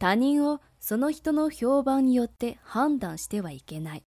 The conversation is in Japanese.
他人をその人の評判によって判断してはいけない。